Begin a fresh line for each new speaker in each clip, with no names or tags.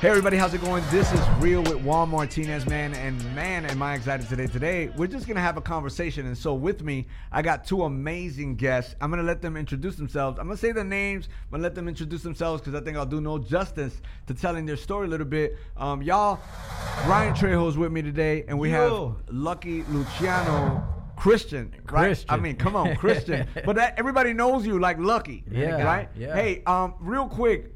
Hey everybody, how's it going? This is Real with Juan Martinez, man, and man, am I excited today. Today, we're just gonna have a conversation, and so with me, I got two amazing guests. I'm gonna let them introduce themselves. I'm gonna say their names, I'm gonna let them introduce themselves because I think I'll do no justice to telling their story a little bit. Um, y'all, Bryann Trejo's with me today, and we
Yo.
have Lucky Luciano. Christian, right?
Christian.
I mean, come on, Christian. but that, everybody knows you like Lucky,
Yeah,
right?
yeah.
Hey, um, real quick,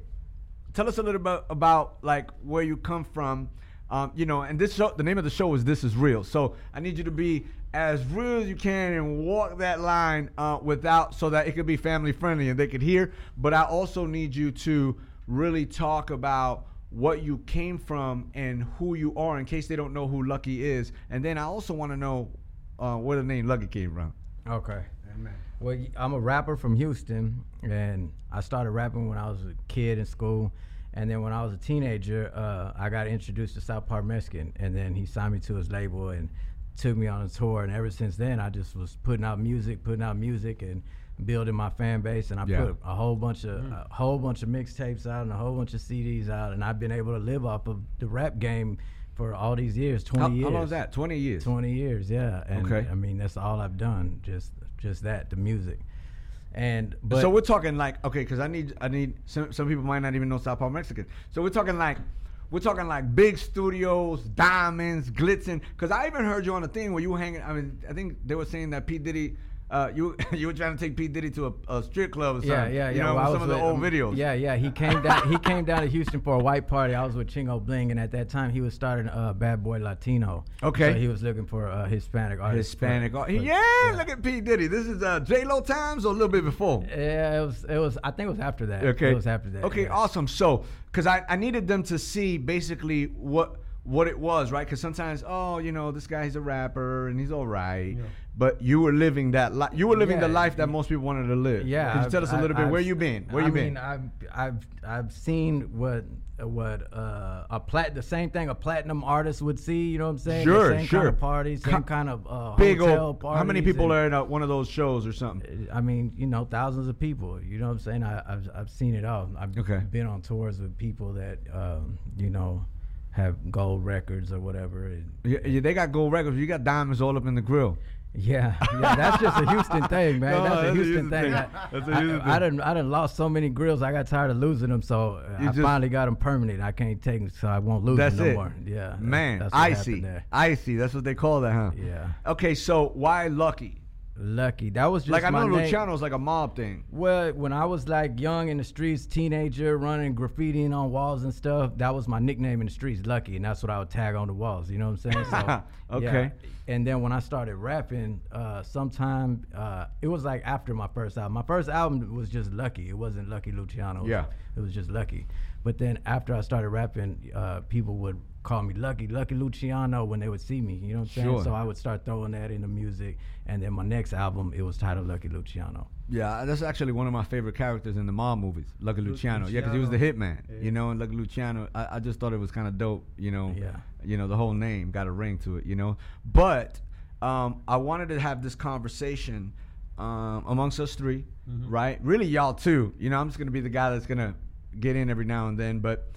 tell us a little bit about like where you come from. Um, you know, and this show, the name of the show is "This Is Real." So I need you to be as real as you can and walk that line uh, without, so that it could be family friendly and they could hear. But I also need you to really talk about what you came from and who you are, in case they don't know who Lucky is. And then I also want to know uh, where the name Lucky came from.
Okay. Well, I'm a rapper from Houston, and I started rapping when I was a kid in school. And then when I was a teenager, uh, I got introduced to South Park Mexican, and then he signed me to his label and took me on a tour. And ever since then, I just was putting out music, putting out music, and building my fan base. And I
Yeah.
put a whole bunch of a whole bunch of mixtapes out and a whole bunch of CDs out, and I've been able to live off of the rap game for all these years, 20
How,
years.
how long is that? Twenty years.
20 years, yeah. And
Okay.
I mean, that's all I've done, just just that, the music. And but
so we're talking like okay, because I need I need some some people might not even know South Park Mexican. So we're talking like we're talking like big studios, diamonds, glitzing. Because I even heard you on a thing where you were hanging. I mean, I think they were saying that P Diddy. Uh, you you were trying to take P Diddy to a, a strip club or something.
yeah, yeah, yeah.
You know,
well,
some of the
with-
old videos.
Yeah, yeah. He came down. he came down to Houston for a white party. I was with Chingo Bling, and at that time he was starting uh, Bad Boy Latino.
Okay.
So he was looking for a Hispanic artist.
Hispanic.
for- for-
yeah, look at P Diddy. This is uh, J Lo times or a little bit before.
Yeah, it was. It was. I think it was after that.
Okay.
It was after that.
Okay,
yeah.
awesome. So, because I, I needed them to see basically what what it was, right? Because sometimes, oh, you know, this guy he's a rapper and he's all right, but you were living that life. You were living the life that most people wanted to live.
Yeah.
Could you tell us a little bit
I've-
where you been? Where
I
you
mean,
been?
I've I've I've seen what what uh, a plat the same thing a platinum artist would see. You know what I'm saying?
Sure,
the same
sure.
kind of parties, same
Co-
kind of uh,
Big
hotel
old.
parties.
How many people
and-
are in a, one of those shows or something?
I mean, you know, thousands of people. You know what I'm saying? I, I've I've seen it all. I've
Okay.
been on tours with people that um, you know have gold records or whatever. And
Yeah, yeah, they got gold records. You got diamonds all up in the grill.
Yeah, yeah, that's just a Houston thing, man.
No,
that's,
that's
a Houston,
Houston
thing.
thing.
I,
That's a
I,
Houston
I,
thing.
done I done lost so many grills. I got tired of losing them, so
You
I
just-
finally got them permanent. I can't take them, so I won't lose
That's
them no
it.
more. Yeah,
Man,
that's happened
icy, icy. That's what they call that, huh?
Yeah,
Okay, so why Lucky?
Lucky. That was just
like I know
name.
Luciano's like a mob thing.
Well, when I was like young in the streets, teenager, running graffitiing on walls and stuff, that was my nickname in the streets, Lucky, and that's what I would tag on the walls. You know what I'm saying? So,
Okay.
yeah. And then when I started rapping, uh, sometime uh, it was like after my first album. My first album was just Lucky. It wasn't Lucky Luciano. It was-
Yeah.
It was just Lucky. But then after I started rapping, uh, people would call me Lucky, Lucky Luciano when they would see me. You know what I'm saying?
Sure.
So I would start throwing that in the music. And then my next album, it was titled Lucky Luciano.
Yeah, that's actually one of my favorite characters in the mob movies, Lucky Luciano. Yeah, because he was the hitman, you know, and Lucky Luciano. I, I just thought it was kind of dope, you know.
Yeah.
You know, the whole name got a ring to it, you know. But um, I wanted to have this conversation um, amongst us 3 right? Really, y'all too. You know, I'm just gonna be the guy that's gonna get in every now and then, but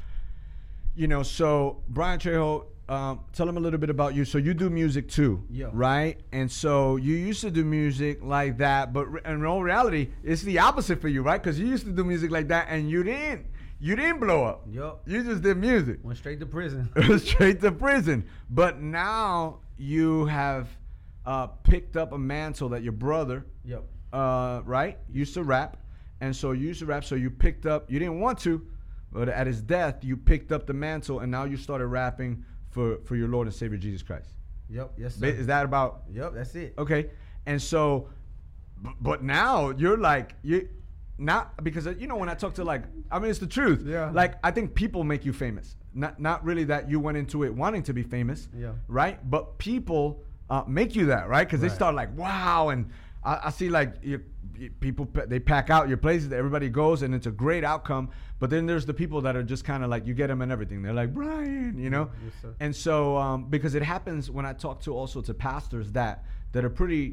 you know, so Bryann Trejo, um, tell him a little bit about you. So you do music too,
Yeah.
right? And so you used to do music like that, but re- in all reality, it's the opposite for you, right? Because you used to do music like that, and you didn't, you didn't blow up.
Yup.
You just did music,
Went straight to prison.
straight to prison. But now you have uh, picked up a mantle that your brother,
yep.
uh, right, used to rap, and so you used to rap. So you picked up. You didn't want to, but at his death, you picked up the mantle, and now you started rapping for for your Lord and Savior Jesus Christ.
Yep. Yes, sir.
Is that about
Yep. That's it.
okay? And so, b- but now you're like you. Not because uh, you know when I talk to like I mean it's the truth.
Yeah.
Like I think people make you famous. Not not really that you went into it wanting to be famous.
Yeah.
Right. But people uh, make you that right because they start like wow and I, I see like you, you- people they pack out your places everybody goes and it's a great outcome. But then there's the people that are just kind of like you get them and everything. They're like Bryann, you know.
Yes, sir.
And so, um, because it happens when I talk to also to pastors that that are pretty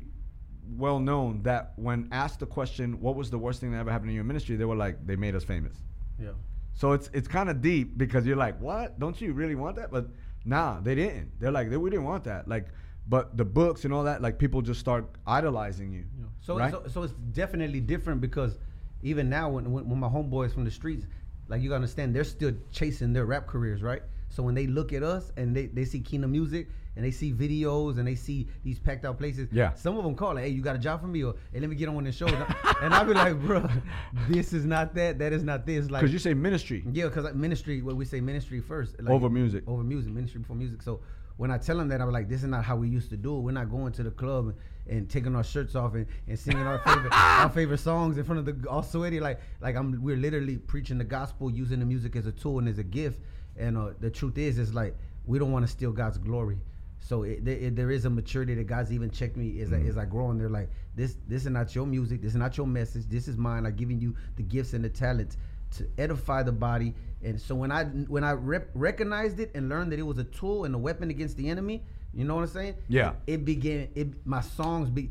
well known that when asked the question, "What was the worst thing that ever happened in your ministry?" they were like, "They made us famous."
Yeah.
So it's it's kind of deep because you're like, what? Don't you really want that? But nah, they didn't. They're like, they, we didn't want that. Like, but the books and all that, like people just start idolizing you.
Know, So,
right?
so so it's definitely different because even now when, when when my homeboys from the streets, like you gotta understand, they're still chasing their rap careers, right? So when they look at us and they, they see Kingdom Music and they see videos and they see these packed out places,
Yeah.
Some of them call like, "Hey, you got a job for me?" or "Hey, let me get on one of the shows," and I'll be like, "Bro, this is not that. That is not this." Like,
Because you say ministry.
yeah, because like ministry, what we say ministry first. Like,
Over music.
Over music, ministry before music. So when I tell them that, I'm like, this is not how we used to do it. We're not going to the club and, and taking our shirts off and, and singing our favorite our favorite songs in front of the all sweaty. Like like I'm we're literally preaching the gospel, using the music as a tool and as a gift. And uh, the truth is, is like we don't want to steal God's glory. So it, there, it, there is a maturity that God's even checked me as, I, as I grow, and they're like, this this is not your music, this is not your message, this is mine. I'm giving you the gifts and the talents to edify the body. And so when I when I rep- recognized it and learned that it was a tool and a weapon against the enemy, you know what I'm saying?
Yeah.
It, began. It my songs be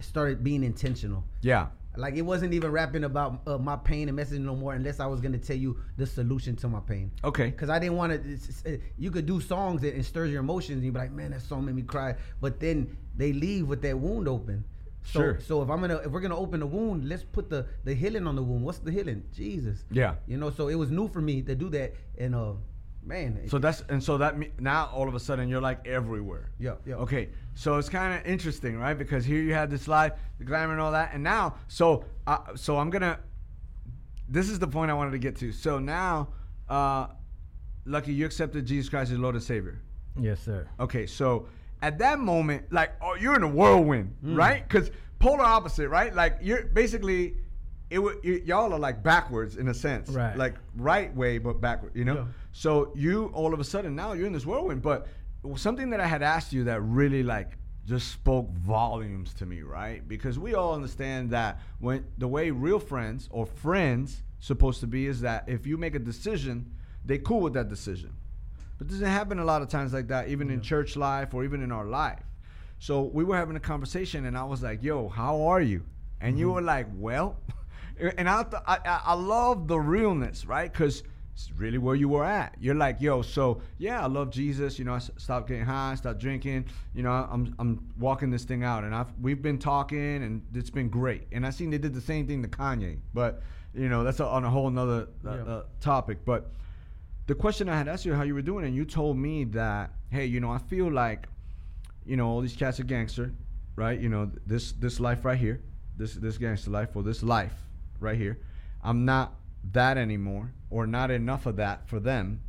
started being intentional.
Yeah.
Like it wasn't even rapping about uh, my pain and messaging no more, unless I was gonna tell you the solution to my pain.
Okay.
Because I didn't want to. You could do songs that and stirs your emotions, and you be like, "Man, that song made me cry." But then they leave with that wound open. So,
Sure.
so if I'm gonna, if we're gonna open the wound, let's put the the healing on the wound. What's the healing? Jesus.
Yeah.
You know, so it was new for me to do that, and uh, man.
So that's and so that me, now all of a sudden you're like everywhere.
Yeah, yeah.
Okay, so it's kind of interesting, right? Because here you had this life, the glamour and all that, and now, so uh, so I'm gonna. This is the point I wanted to get to. So now, uh, Lucky, you accepted Jesus Christ as Lord and Savior.
Yes, sir.
Okay, so at that moment, like, oh, you're in a whirlwind, mm. right? Because polar opposite, right? Like, you're basically, it would y'all are like backwards in a sense,
Right.
Like right way, but backward, you know.
Yeah.
So you all of a sudden now you're in this whirlwind. But something that I had asked you that really like just spoke volumes to me, right? Because we all understand that when the way real friends or friends supposed to be is that if you make a decision, they cool with that decision. But doesn't happen a lot of times like that, even in church life or even in our life. So we were having a conversation, and I was like, "Yo, how are you?" And you were like, "Well," and I, th- I I love the realness, right? Because it's really where you were at. You're like, "Yo, so yeah, I love Jesus. You know, I s- stopped getting high, stopped drinking. You know, I'm I'm walking this thing out, and I've we've been talking, and it's been great. And I seen they did the same thing to Kanye, but you know, that's a, on a whole nother uh,
Yeah.
uh, topic, but the question I had asked you how you were doing, and you told me that, hey, you know, I feel like, you know, all these cats are gangster, right? You know, this this life right here, this this gangster life or this life right here, I'm not that anymore, or not enough of that for them,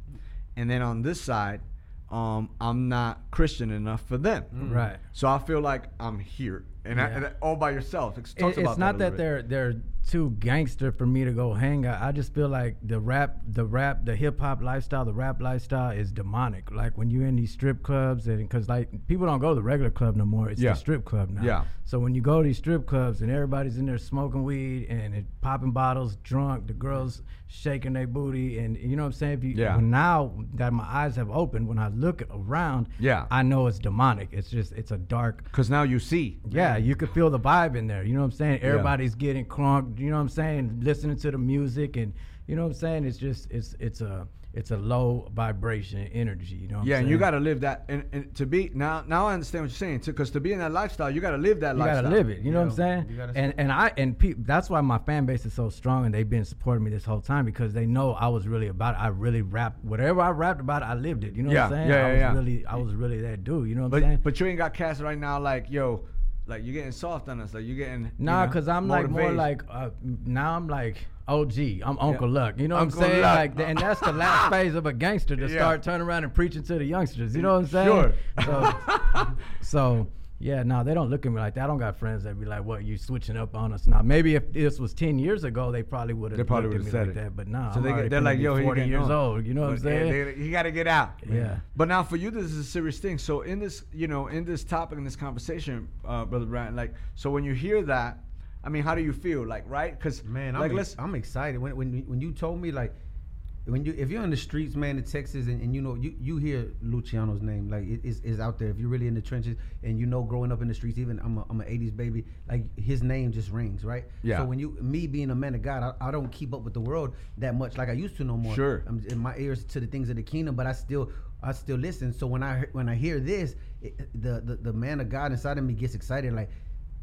and then on this side, um, I'm not Christian enough for them.
Right.
So I feel like I'm here, and, I,
Yeah.
and all by yourself. It
it's not that, they're they're too gangster for me to go hang out. I just feel like the rap, the rap, the hip hop lifestyle, the rap lifestyle is demonic. Like when you're in these strip clubs, and because like people don't go to the regular club no more. It's
Yeah.
the strip club now.
Yeah.
So when you go to these strip clubs and everybody's in there smoking weed and it, popping bottles, drunk, the girls shaking their booty, and you know what I'm saying. If you,
Yeah.
now that my eyes have opened, when I look around,
Yeah.
I know it's demonic. It's just it's a dark
Because now you see.
yeah, you could feel the vibe in there. You know what I'm saying? Everybody's getting crunk. You know what I'm saying? Listening to the music and you know what I'm saying? It's just it's it's a it's a low vibration energy. You know? What
Yeah,
I'm saying?
And you got to live that, and, and to be now. Now I understand what you're saying, too. Because to be in that lifestyle, you got to live that
You
lifestyle.
You gotta live it. You know what I'm saying? And and I and pe- that's why my fan base is so strong and they've been supporting me this whole time because they know I was really about it. I really rapped whatever I rapped about. I lived it. You know
Yeah,
what I'm saying?
yeah,
I
yeah,
was
yeah.
really I was really that dude. You know what
But
I'm saying?
but you ain't got cast right now. Like yo, like you're getting soft on us. Like you're getting. you
Nah,
know,
cause I'm like more like uh, now I'm like OG. I'm Uncle Luck. You know
Uncle
what I'm saying?
Luck.
Like, and that's the last phase of a gangster to
Yeah.
start turning around and preaching to the youngsters. You know what I'm saying?
Sure.
So, so yeah, no, they don't look at me like that. I don't got friends that be like, "What you switching up on us now?" Maybe if this was ten years ago, they probably would have
They probably would've said
like
it.
that. But nah,
So
I'm
they get, they're like,
be
yo, he
40 years
on.
old. You know what I'm saying?
they- you got to get out.
Yeah.
But now for you, this is a serious thing. So in this, you know, in this topic, in this conversation, uh, brother Bryann, like, so when you hear that, I mean, how do you feel? Like, right? Because
Man,
like,
I'm,
let's.
ex- I'm excited when when when you told me like when you if you're in the streets, man, in Texas, and, and you know you, you hear Luciano's name, like it is is out there. If you're really in the trenches, and you know, growing up in the streets, even I'm a, I'm an '80s baby, like his name just rings, right?
Yeah.
So when you me being a man of God, I, I don't keep up with the world that much like I used to no more.
Sure.
I'm in my ears to the things of the kingdom, but I still I still listen. So when I when I hear this, it, the, the the man of God inside of me gets excited. Like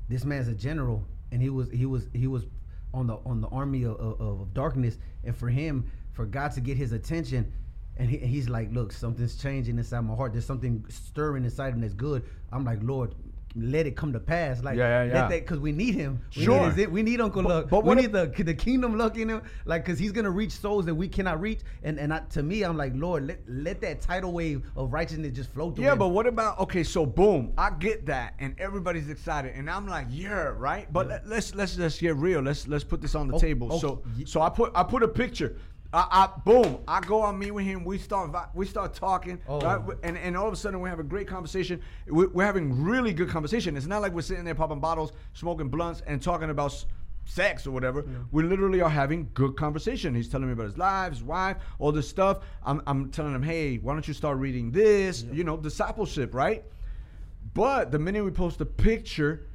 this man's a general, and he was he was he was on the on the army of, of, of darkness, and for him, for God to get his attention. And, he, he's like, look, something's changing inside my heart. There's something stirring inside him that's good. I'm like, Lord, let it come to pass. Like,
Yeah, yeah, yeah.
let that because we need him. We
Sure.
need his, we need Uncle
But-
Luck.
but
we need the the kingdom luck in him. Like, cause he's gonna reach souls that we cannot reach. And and I, to me, I'm like, Lord, let let that tidal wave of righteousness just flow through.
Yeah,
him.
but what about okay? So boom, I get that, and everybody's excited, and I'm like, yeah, right. But let, let's let's just get real. Let's let's put this on the table.
okay.
So so I put I put a picture. I, I boom, I go on meet with him. We start we start talking,
Oh.
right? And and all of a sudden we have a great conversation. We- We're having really good conversation. It's not like we're sitting there popping bottles, smoking blunts, and talking about. Sex or whatever, we literally are having good conversation. He's telling me about his life, his wife, all this stuff. I'm, I'm telling him, hey, why don't you start reading this? You know, discipleship, right? But the minute we post a picture,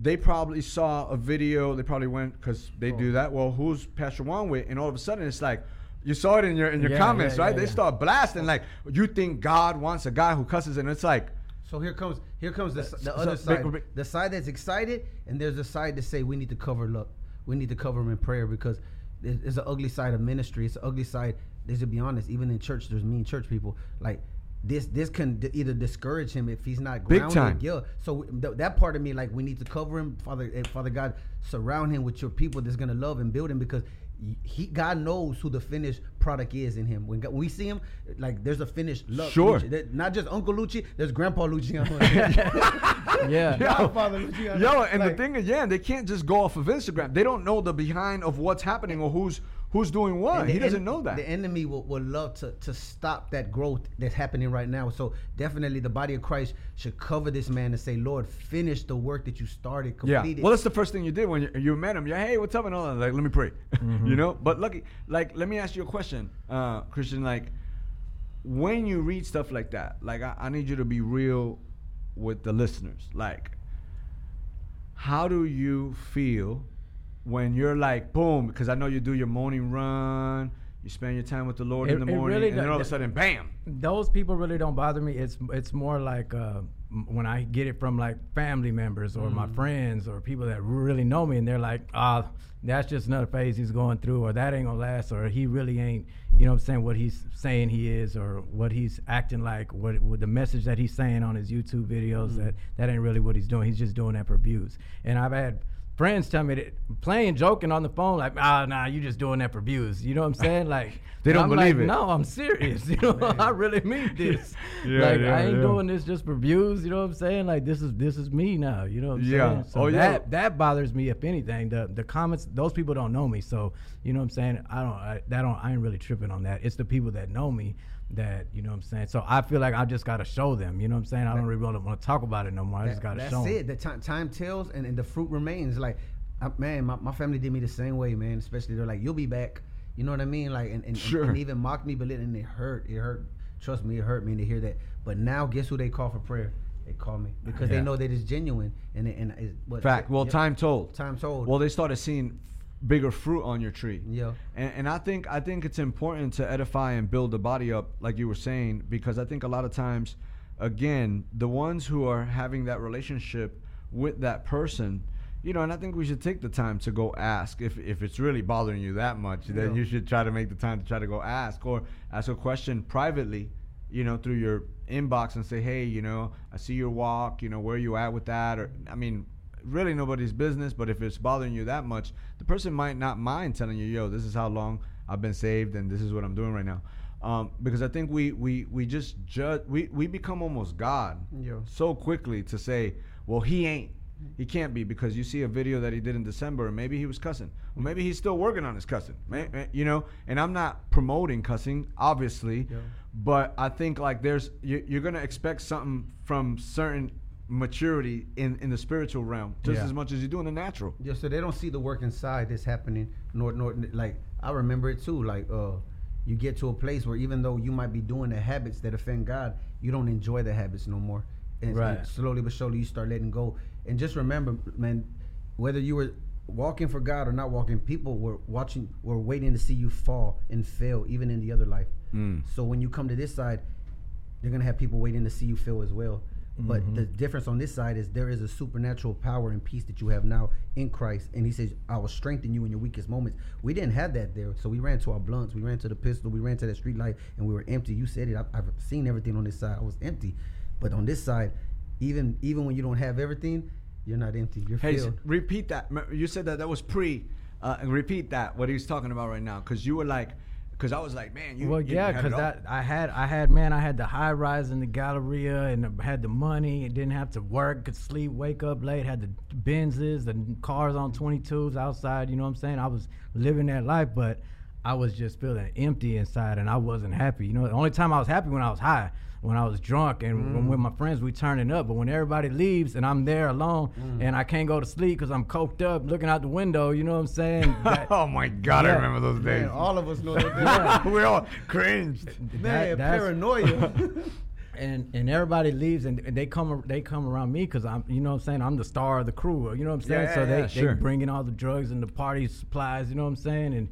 they probably saw a video. They probably went because they do oh. that. Well, who's Pastor Juan with? And all of a sudden, it's like you saw it in your in your
Yeah,
comments,
yeah,
right?
yeah,
they
yeah.
start blasting like you think God wants a guy who cusses, and it's like
So here comes here comes the,
So-
the other
big-
side,
big-
the side that's excited, and there's a side that say we need to cover luck. We need to cover him in prayer because there's, there's an ugly side of ministry. It's an ugly side. There's to be honest, even in church, there's mean church people like. This this can d- either discourage him if he's not grounded.
Big
grounded.
time.
Yeah. So th- that part of me, like, we need to cover him, Father. eh, Father God, surround him with your people that's gonna love and build him because y- he God knows who the finished product is in him. When, God, when we see him, like, there's a finished love.
Sure.
Not just Uncle Lucci. There's Grandpa Luciano.
Yeah.
Godfather Luciano.
Yo, and
Like-
the thing is, yeah, they can't just go off of Instagram. They don't know the behind of what's happening or who's who's doing what.
The
He doesn't
en-
know that.
The enemy will, will love to, to stop that growth that's happening right now. So definitely the body of Christ should cover this man and say, Lord, finish the work that you started,
Yeah.
it.
Well, that's the first thing you did when you, you met him. Yeah. Hey, what's up? And all that. Like, let me pray. you know. But lucky, like, let me ask you a question, uh, Christian. Like, when you read stuff like that, like, I, I need you to be real with the listeners. Like, how do you feel when you're like, boom? Because I know you do your morning run. You spend your time with the Lord
It-
in the morning,
really
and then all of a sudden, bam.
those people really don't bother me. It's it's more like uh, when I get it from like family members or my friends or people that really know me, and they're like, "Ah, that's just another phase he's going through, or that ain't gonna last, or he really ain't, you know, what I'm saying what he's saying he is, or what he's acting like, what, what the message that he's saying on his YouTube videos that that ain't really what he's doing. He's just doing that for views. And I've had friends tell me that playing joking on the phone like ah nah you just doing that for views. You know what i'm saying? Like
They don't
I'm
believe
like,
it.
no i'm serious. You know i really mean this.
Yeah,
like
yeah,
i ain't
yeah.
doing this just for views you know what i'm saying? Like this is this is me now you know what i'm
Yeah.
saying? So
Oh, yeah.
that that bothers me if anything. The the comments those people don't know me so you know what i'm saying? I don't I, that don't i ain't really tripping on that. It's the people that know me that you know what i'm saying so i feel like i just gotta show them you know what i'm saying i don't really want to talk about it no more i just gotta
that's
show 'em.
it. The time time tells, and, and the fruit remains. Like, I, man, my, my family did me the same way, man. Especially they're like, "You'll be back." You know what I mean? Like, and and,
Sure.
and, even mocked me, but it, and it hurt. It hurt. Trust me, it hurt me to hear that. But now, guess who they call for prayer? They call me because
Yeah.
they know that it's genuine and and it's what
Fact. Well, time told.
Time told.
Well, they started seeing bigger fruit on your tree.
Yeah.
And, and I think I think it's important to edify and build the body up, like you were saying, because I think a lot of times, again, the ones who are having that relationship with that person, you know, and I think we should take the time to go ask if if it's really bothering you that much, then you should try to make the time to try to go ask or ask a question privately. You know, through your inbox and say, hey, you know, I see your walk. You know, where you at with that? Or I mean, really nobody's business. But if it's bothering you that much, the person might not mind telling you, "Yo, this is how long I've been saved, and this is what I'm doing right now." Um, because I think we we we just judge. We we become almost God
Yeah.
so quickly to say, "Well, he ain't." He can't be because you see a video that he did in December, and maybe he was cussing, or maybe he's still working on his cussing. You know, and I'm not promoting cussing, obviously,
Yeah.
but I think like there's you're gonna expect something from certain maturity in in the spiritual realm just
Yeah.
as much as you do in the natural.
Yeah, so they don't see the work inside that's happening. Nor, nor like I remember it too. Like, uh, you get to a place where even though you might be doing the habits that offend God, you don't enjoy the habits no more. And, and
Right.
slowly but surely you start letting go. And just remember, man, whether you were walking for God or not walking, people were watching, were waiting to see you fall and fail, even in the other life.
Mm.
So when you come to this side, you're gonna have people waiting to see you fail as well. But
Mm-hmm.
the difference on this side is there is a supernatural power and peace that you have now in Christ. And he says, I will strengthen you in your weakest moments. We didn't have that there. So we ran to our blunts, we ran to the pistol, we ran to that street light, and we were empty. You said it. I've, I've seen everything on this side. I was empty. But on this side, even even when you don't have everything, you're not empty. You're
Hey,
filled.
repeat that. You said that that was pre. Uh, repeat that. What he's talking about right now, because you were like, because I was like, man, you.
well,
you
yeah, because that I had, I had, man, I had the high rise in the Galleria, and had the money, and didn't have to work, could sleep, wake up late, had the Benzes, the cars on 22s outside. You know what I'm saying? I was living that life, but I was just feeling empty inside, and I wasn't happy. You know, the only time I was happy when I was high. When I was drunk and when mm. with my friends we turning up, but when everybody leaves and I'm there alone mm. and I can't go to sleep because I'm coked up, looking out the window, you know what I'm saying? That-
oh my God, I remember those days.
Man, all of us know that.
we all cringed.
Man,
that-
paranoia.
and and everybody leaves and, and they come they come around me because I'm you know what I'm saying I'm the star of the crew you know what I'm saying
Yeah,
so
yeah,
they
yeah, sure.
they bring in all the drugs and the party supplies you know what I'm saying and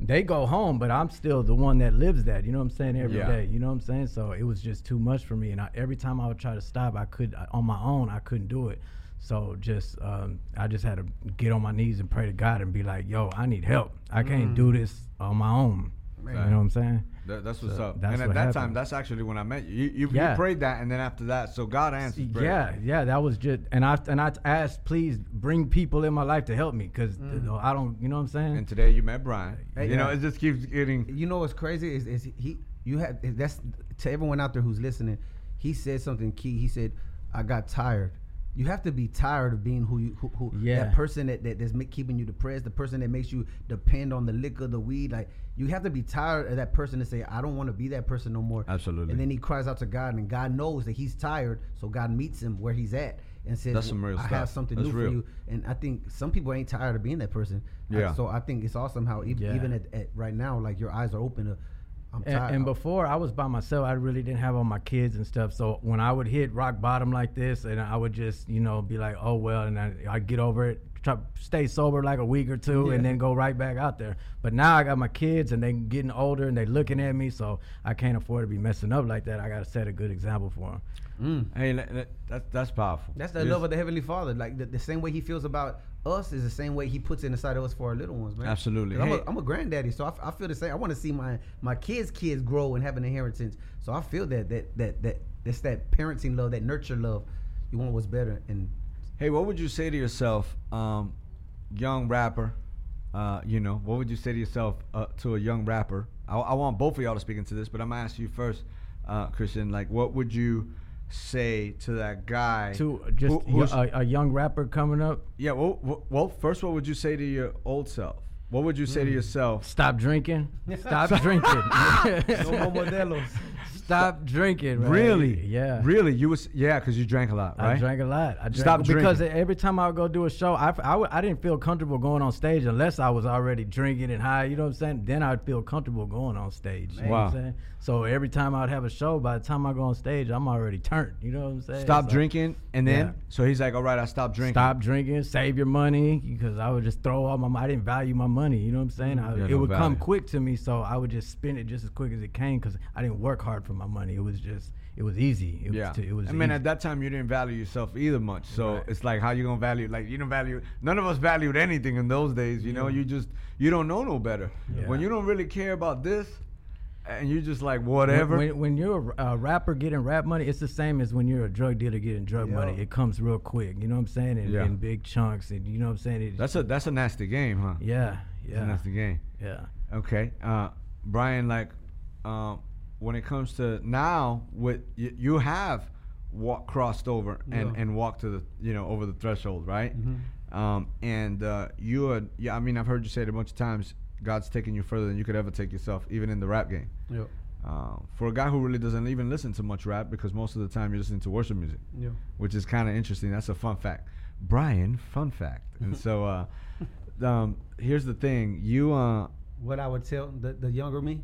they go home but I'm still the one that lives that you know what I'm saying every day.
Yeah.
you know what I'm saying so it was just too much for me and I, every time I would try to stop I could on my own I couldn't do it so just um, I just had to get on my knees and pray to God and be like yo I need help I can't do this on my own you know what I'm saying
That, that's what's
So
up.
that's
and at
what
that time, that's actually when I met you. You, you,
Yeah.
you prayed that, and then after that, so God answered. prayer.
Yeah, yeah, that was just, and I and I asked, please bring people in my life to help me, cause mm. I don't, you know what I'm saying?
And today you met Bryann.
Hey,
you know, it just keeps getting.
you know what's crazy is, is he you had that's to everyone out there who's listening he said something key he said i got tired you have to be tired of being who you who, who
Yeah.
that person that, that that's keeping you depressed the person that makes you depend on the liquor the weed like you have to be tired of that person to say i don't want to be that person no more
Absolutely.
and then he cries out to god and god knows that he's tired so god meets him where he's at and says
That's some real
i have something
That's
new
real.
for you and i think some people ain't tired of being that person I-
Yeah.
so i think it's awesome how e-
Yeah.
even at, at right now like your eyes are open to
And,
tired.
and before I was by myself, I really didn't have all my kids and stuff. So when I would hit rock bottom like this, and I would just, you know, be like, oh well, and I I get over it, try stay sober like a week or two, and then go right back out there. But now I got my kids, and they getting older, and they looking at me, so I can't afford to be messing up like that. I got to set a good example for them.
Mm.
Hey, that, that, that's that's powerful.
That's the
Yes.
love of the Heavenly Father. Like the, the same way He feels about us is the same way He puts it inside of us for our little ones, man.
Absolutely.
I'm,
Hey.
a, I'm a granddaddy, so I, f- I feel the same. I want to see my my kids' kids grow and have an inheritance. So I feel that that that that that's that parenting love, that nurture love. You want what's better, and
Hey, what would you say to yourself, um, young rapper? Uh, you know, what would you say to yourself uh, to a young rapper? I, I want both of y'all to speak into this, but I'm gonna ask you first, uh, Christian. Like, what would you say to that guy?
To just
who-
a, a young rapper coming up,
yeah. Well, well, first, what would you say to your old self? What would you say to mm. yourself?
stop drinking, stop drinking,
no more modelos.
Stop drinking. man.
Really?
Yeah.
Really? You was yeah, because you drank a lot, right?
I drank a lot. I drank
Stop
because
drinking.
every time I would go do a show, I, I, I didn't feel comfortable going on stage unless I was already drinking and high. You know what I'm saying? Then I'd feel comfortable going on stage. You know what
Wow.
I'm saying? So every time I'd have a show, by the time I go on stage, I'm already turned. You know what I'm saying?
Stop
So
drinking, and then
Yeah.
so he's like, all right, I stopped drinking.
Stop drinking, save your money because I would just throw all my money. I didn't value my money. You know what I'm saying? Mm, I,
Yeah,
it
no
would come quick to me, so I would just spend it just as quick as it came because I didn't work hard for my money. It was just, it was easy. It
Yeah,
was, t- it was
I mean,
easy.
at that time you didn't value yourself either much. So
Right.
it's like, how you gonna value? Like you don't value. None of us valued anything in those days. You know, you just you don't know no better.
Yeah.
When you don't really care about this, and you're just like whatever.
When, when you're a, a rapper getting rap money, it's the same as when you're a drug dealer getting drug
Yeah.
money. It comes real quick. You know what I'm saying? In,
Yeah.
in big chunks, and you know what I'm saying? It,
that's a that's a nasty game, huh?
yeah,
That's a
yeah,
nasty game.
yeah.
Okay, uh, Bryann, like, um, when it comes to now, with you, you have walk crossed over and
Yeah.
and walked to the you know over the threshold, right?
Mhm.
Um, and uh, you are, yeah, I mean, I've heard you say it a bunch of times. God's taking you further than you could ever take yourself, even in the rap game.
yeah,
Uh, for a guy who really doesn't even listen to much rap, because most of the time you're listening to worship music,
yeah.
which is kind of interesting. That's a fun fact. Bryann, fun fact. And so, uh, um, here's the thing: you, uh,
What I would tell the, the younger me,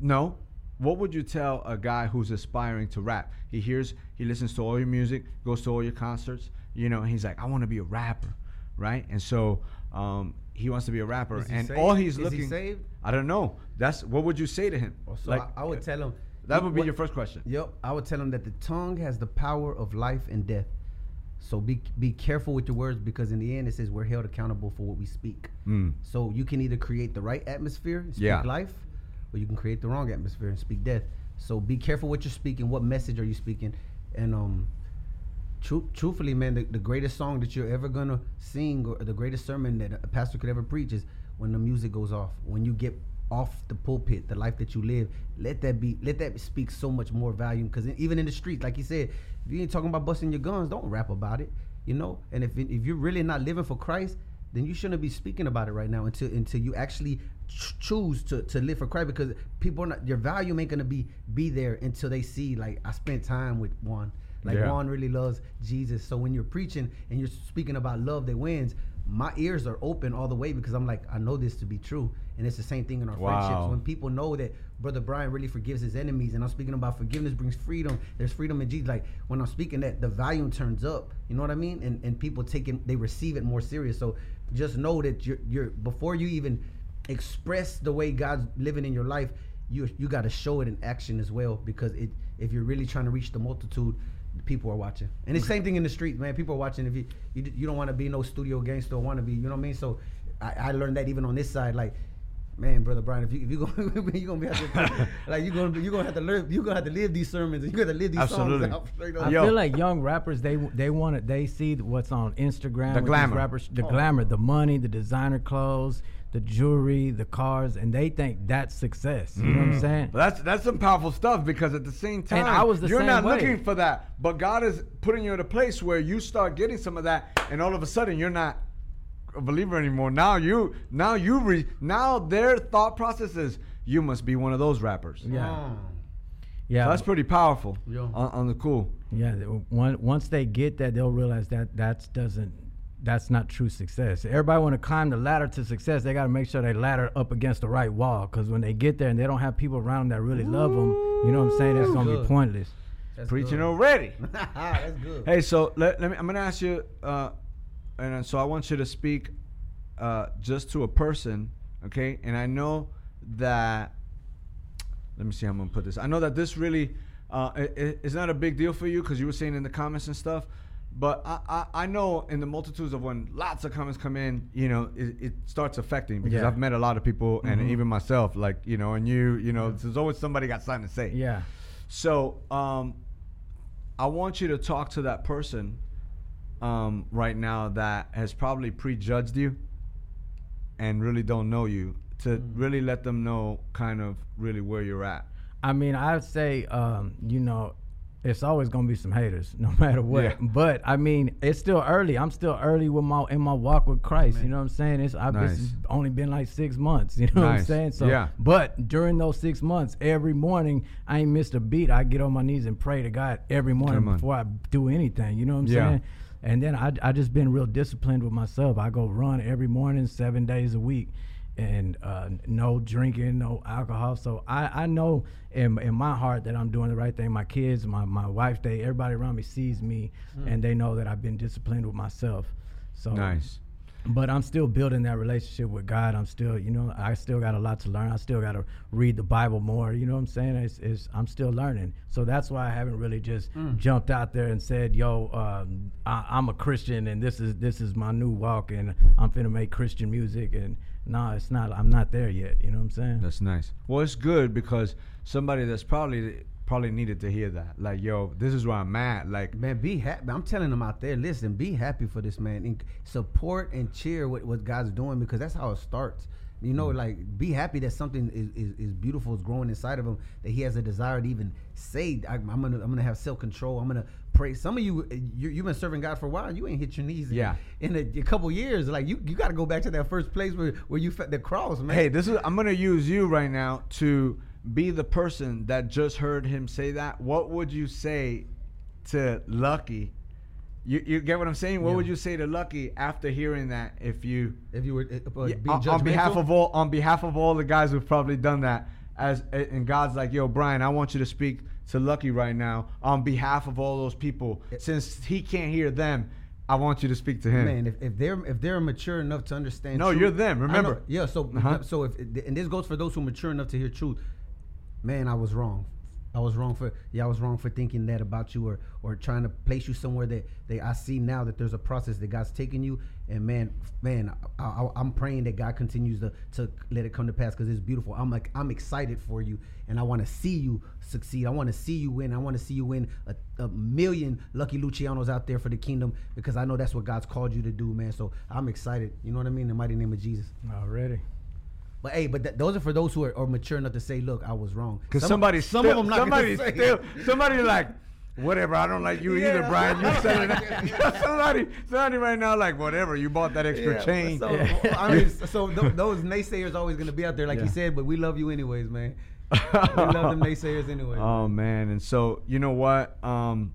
no. What would you tell a guy who's aspiring to rap? He hears, he listens to all your music, goes to all your concerts, you know, and he's like, I want to be a rapper, right? And so um, he wants to be a rapper, and
saved?
all he's
Is he
looking.
saved?
I don't know. That's what would you say to him?
So I, I would tell him
that would be
what-
your first question.
Yep, I would tell him that the tongue has the power of life and death. So be be careful with your words because in the end it says we're held accountable for what we speak.
Mm.
So you can either create the right atmosphere speak
Yeah.
life, or you can create the wrong atmosphere and speak death. So be careful what you're speaking. What message are you speaking? And um, tru- truthfully, man, the, the greatest song that you're ever gonna sing or the greatest sermon that a pastor could ever preach is when the music goes off. When you get off the pulpit, the life that you live, let that be, let that speak so much more volume. Because even in the streets, like you said, if you ain't talking about busting your guns, don't rap about it. You know, and if if you're really not living for Christ, then you shouldn't be speaking about it right now until until you actually choose to, to live for Christ because people are not your value ain't gonna be be there until they see like I spent time with one. Like
Yeah.
Juan really loves Jesus. So when you're preaching and you're speaking about love that wins my ears are open all the way because I'm like I know this to be true. And it's the same thing in our
Wow.
friendships when people know that brother Bryann really forgives his enemies and I'm speaking about forgiveness brings freedom there's freedom in Jesus. Like when I'm speaking that the volume turns up. You know what I mean? And and people take it they receive it more serious. So just know that you're you're before you even express the way God's living in your life you you got to show it in action as well because it if you're really trying to reach the multitude people are watching and the same thing in the streets man people are watching if you you, you don't want to be no studio gangster or want to be you know what I mean so I, I learned that even on this side like man brother Bryann if you if you gonna you gonna be out there, like you gonna you gonna have to learn you gonna have to live these sermons and you got to live these
Absolutely.
songs out straight
I.
Yo.
feel like young rappers they they want it. They see what's on Instagram.
The glamour.
rappers, the
Oh.
glamour, the money, the designer clothes, the jewelry, the cars, and they think that's success. You know what I'm mm. saying?
But that's that's some powerful stuff because at the same time,
I was the
you're
same
not
way.
looking for that, but God is putting you in a place where you start getting some of that, and all of a sudden you're not a believer anymore. Now you, now you, re, now their thought process is you must be one of those rappers.
Yeah.
Oh.
Yeah,
So that's pretty powerful
Yeah.
on, on the cool.
Yeah, th- one, once they get that, they'll realize that that doesn't that's not true success. Everybody want to climb the ladder to success. They got to make sure they ladder up against the right wall. Because when they get there and they don't have people around them that really love them, you know what I'm saying? It's
That's
gonna be pointless.
That's
Preaching
good.
already.
that's good
Hey, so let, let me. I'm gonna ask you, uh, and uh, so I want you to speak uh, just to a person, okay? And I know that. Let me see how I'm gonna put this. I know that this really uh, i i- is not a big deal for you because you were saying in the comments and stuff. But I, I, I know in the multitudes of when lots of comments come in, you know, it, it starts affecting because
Yeah.
I've met a lot of people and
Mhm.
even myself, like you know, and you, you know, there's always somebody got something to say.
Yeah.
So, um, I want you to talk to that person um, right now that has probably prejudged you and really don't know you to really let them know kind of really where you're at.
I mean, I'd say, um, you know, it's always gonna be some haters, no matter what.
Yeah.
But I mean, it's still early. I'm still early with my in my walk with Christ. You know what I'm saying? It's I've
Nice.
only been like six months. You know what I'm saying? So,
Yeah.
but during those six months, every morning I ain't missed a beat. I get on my knees and pray to God every morning before I do anything. You know what I'm
Yeah.
saying? And then I I just been real disciplined with myself. I go run every morning, seven days a week and uh, no drinking, no alcohol. So I, I know in, in my heart that I'm doing the right thing. My kids, my, my wife, they everybody around me sees me, and they know that I've been disciplined with myself. So
Nice.
But I'm still building that relationship with God. I'm still, you know, I still got a lot to learn. I still got to read the Bible more. You know what I'm saying? It's, it's I'm still learning. So that's why I haven't really just jumped out there and said, "Yo, um, I, I'm a Christian, and this is this is my new walk, and I'm finna make Christian music." And no, it's not. I'm not there yet. You know what I'm saying?
That's nice. Well, it's good because somebody that's probably probably needed to hear that. Like, yo, this is where I'm at. Like,
Man, be happy. I'm telling them out there, listen, be happy for this man and support and cheer what, what God's doing because that's how it starts. You know, mm-hmm. like be happy that something is, is, is beautiful is growing inside of him that he has a desire to even say, I, am gonna I'm gonna have self control. I'm gonna pray. Some of you, eh, you you've been serving God for a while. You ain't hit your knees. in-
Yeah.
In, a, a couple years, like you you got to go back to that first place where where you felt the cross, man.
hey, this is I'm gonna use you right now to be the person that just heard him say that. What would you say to Lucky? You, you get what I'm saying? What
Yeah.
would you say to Lucky after hearing that? If you
if you were uh,
Yeah, on, on behalf of all on behalf of all the guys who've probably done that as and God's like, yo, Bryann, I want you to speak to Lucky right now on behalf of all those people. Since he can't hear them, I want you to speak to him.
Man, if, if they're if they're mature enough to understand,
No,
truth-
you're them, remember.
yeah. So
Uh-huh.
so if and this goes for those who are mature enough to hear truth. Man, I was wrong. I was wrong for yeah. I was wrong for thinking that about you or or trying to place you somewhere that that I see now that there's a process that God's taking you. And man, man, I, I'm praying that God continues to to let it come to pass because it's beautiful. I'm like I'm excited for you, and I want to see you succeed. I want to see you win. I want to see you win a, a million Lucky Lucianos out there for the kingdom because I know that's what God's called you to do, man. So I'm excited. You know what I mean? In the mighty name of Jesus.
Already.
But hey, but th- those are for those who are, are mature enough to say, "Look, I was wrong."
Because
Some-
somebody,
some
still,
of them not
somebody
gonna say
still,
it.
somebody like, whatever. I don't like you either, Bryann. You selling that. somebody, somebody right now like, whatever. You bought that extra
Yeah,
chain.
So, I mean, so th- those naysayers always gonna be out there, like
Yeah.
you said. But we love you anyways, man. we love them naysayers anyway.
Oh man, and so you know what? Um,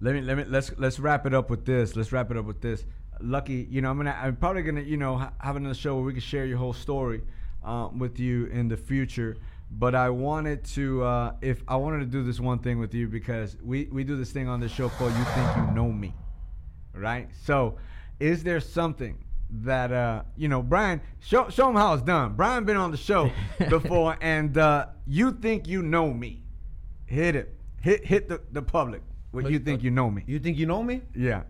let me let me let's let's wrap it up with this. Let's wrap it up with this. Lucky, you know, I'm gonna I'm probably gonna you know ha- have another show where we can share your whole story um, with you in the future. But I wanted to uh, if I wanted to do this one thing with you because we we do this thing on this show called You Think You Know Me, right? So, is there something? That uh, you know, Bryann, show show him how it's done. Bryann been on the show before, and uh, you think you know me. Hit it. Hit hit the, the public. What you think you know me?
You think you know me?
Yeah.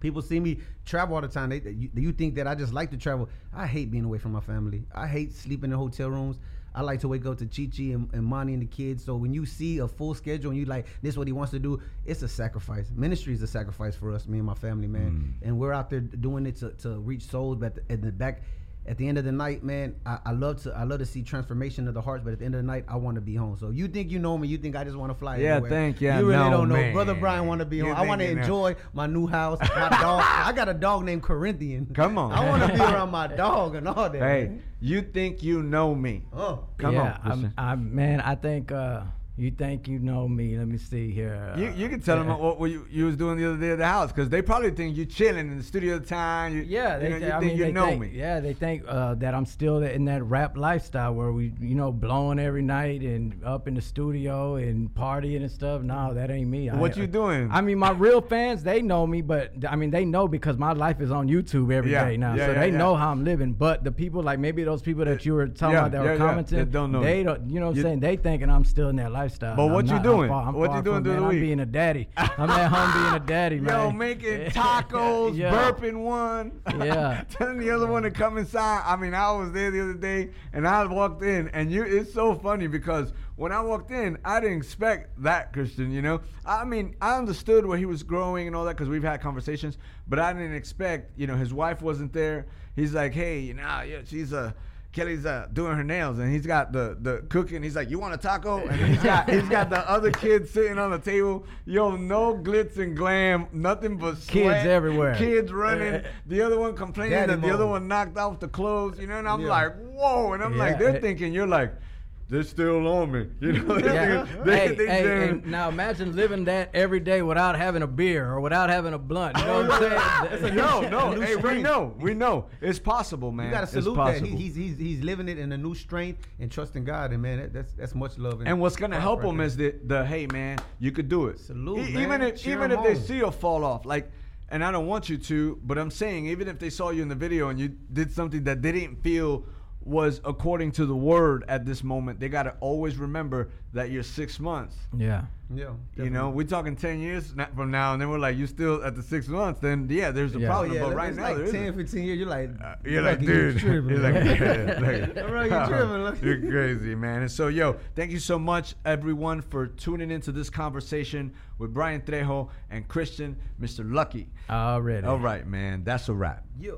People see me travel all the time. They, you, you think that I just like to travel? I hate being away from my family. I hate sleeping in hotel rooms. I like to wake up to Chi Chi and, and Monty and the kids. So when you see a full schedule and you like this, is what he wants to do, it's a sacrifice. Ministry is a sacrifice for us, me and my family, man. Mm. And we're out there doing it to, to reach souls. But at the back, at the end of the night, man, I, I love to I love to see transformation of the hearts. But at the end of the night, I want to be home. So you think you know me? You think I just want to fly?
Yeah,
everywhere.
thank ya.
You really
No,
don't know,
man.
brother Bryann. Want to be
You
home? I want to
you know.
enjoy my new house, my dog. I got a dog named Corinthian.
Come on.
I want to be around my dog and all that.
Hey,
man.
you think you know me?
Oh,
Come
yeah,
on,
I'm, I'm, man, I think uh, you think you know me. Let me see here.
You, you can tell
yeah.
them what, what you, you was doing the other day at the house because they probably think you're chilling in the studio the time. You,
Yeah,
you,
they,
know,
thi-
you think
mean,
you
they
know
think,
me.
Yeah, they think uh, that I'm still in that rap lifestyle where we, you know, blowing every night and up in the studio and partying and stuff. No, that ain't me.
What
I,
you doing?
I mean, my real fans, they know me, but I mean, they know because my life is on YouTube every day
Yeah,
now,
yeah,
so they know how I'm living. But the people, like maybe those people that you were talking about that were commenting,
that don't know
they don't, you know, what I'm saying they thinking I'm still in that lifestyle.
But what
I'm
you
not. I'm
doing?
far- I'm
What you doing
man,
the
I'm being a daddy. I'm at home being a daddy, man.
Yo, making tacos,
Yeah.
burping one.
Yeah.
Telling the other one to come inside. I mean, I was there the other day and I walked in and you it's so funny because when I walked in, I didn't expect that, Christian, you know? I mean, I understood where he was growing and all that because we've had conversations, but I didn't expect, you know, his wife wasn't there. He's like, hey, you know, yeah, she's uh Kelly's uh, doing her nails and he's got the the cooking. He's like, "You want a taco?" And he's got he's got the other kids sitting on the table. Yo, no glitz and glam, nothing but
Kids everywhere.
Kids running. The other one complaining
Daddy
that the other one knocked off the clothes. You know, and I'm
Yeah.
like, "Whoa!" And I'm like, they're thinking you're like, they're still on me. You know,
Yeah.
thinking- they,
hey,
they
hey, and now imagine living that every day without having a beer or without having a blunt. You know what I'm oh, saying?
no, no,
A new
hey, we know, we know, it's possible, man.
you gotta
It's
salute that. He, he's he's he's living it in a new strength and trusting God, and man, that, that's that's much love.
And what's gonna help
right
them
there.
is the, the hey man, you could do it.
Salute,
E-
man.
Even if
Cheer
even
'em
if they see you fall off, like, and I don't want you to, but I'm saying even if they saw you in the video and you did something that they didn't feel was according to the word at this moment, they gotta always remember that you're six months.
yeah.
yeah,
You know, we're talking ten years from now, and then we're like, you still at the six months. Then yeah, there's a
Yeah.
Oh
problem.
yeah,
but
right
right now,
like
there
10, 15 years. You're like,
Uh, you're like,
Lucky,
dude.
you tripping,
You're like, yeah, like-
Bro, you tripping, Lucky.
You're crazy, man. And so, yo, thank you so much, everyone, for tuning into this conversation with Bryann Trejo and Christian, Mr. Lucky.
Already.
All right, man. That's a wrap.
Yeah.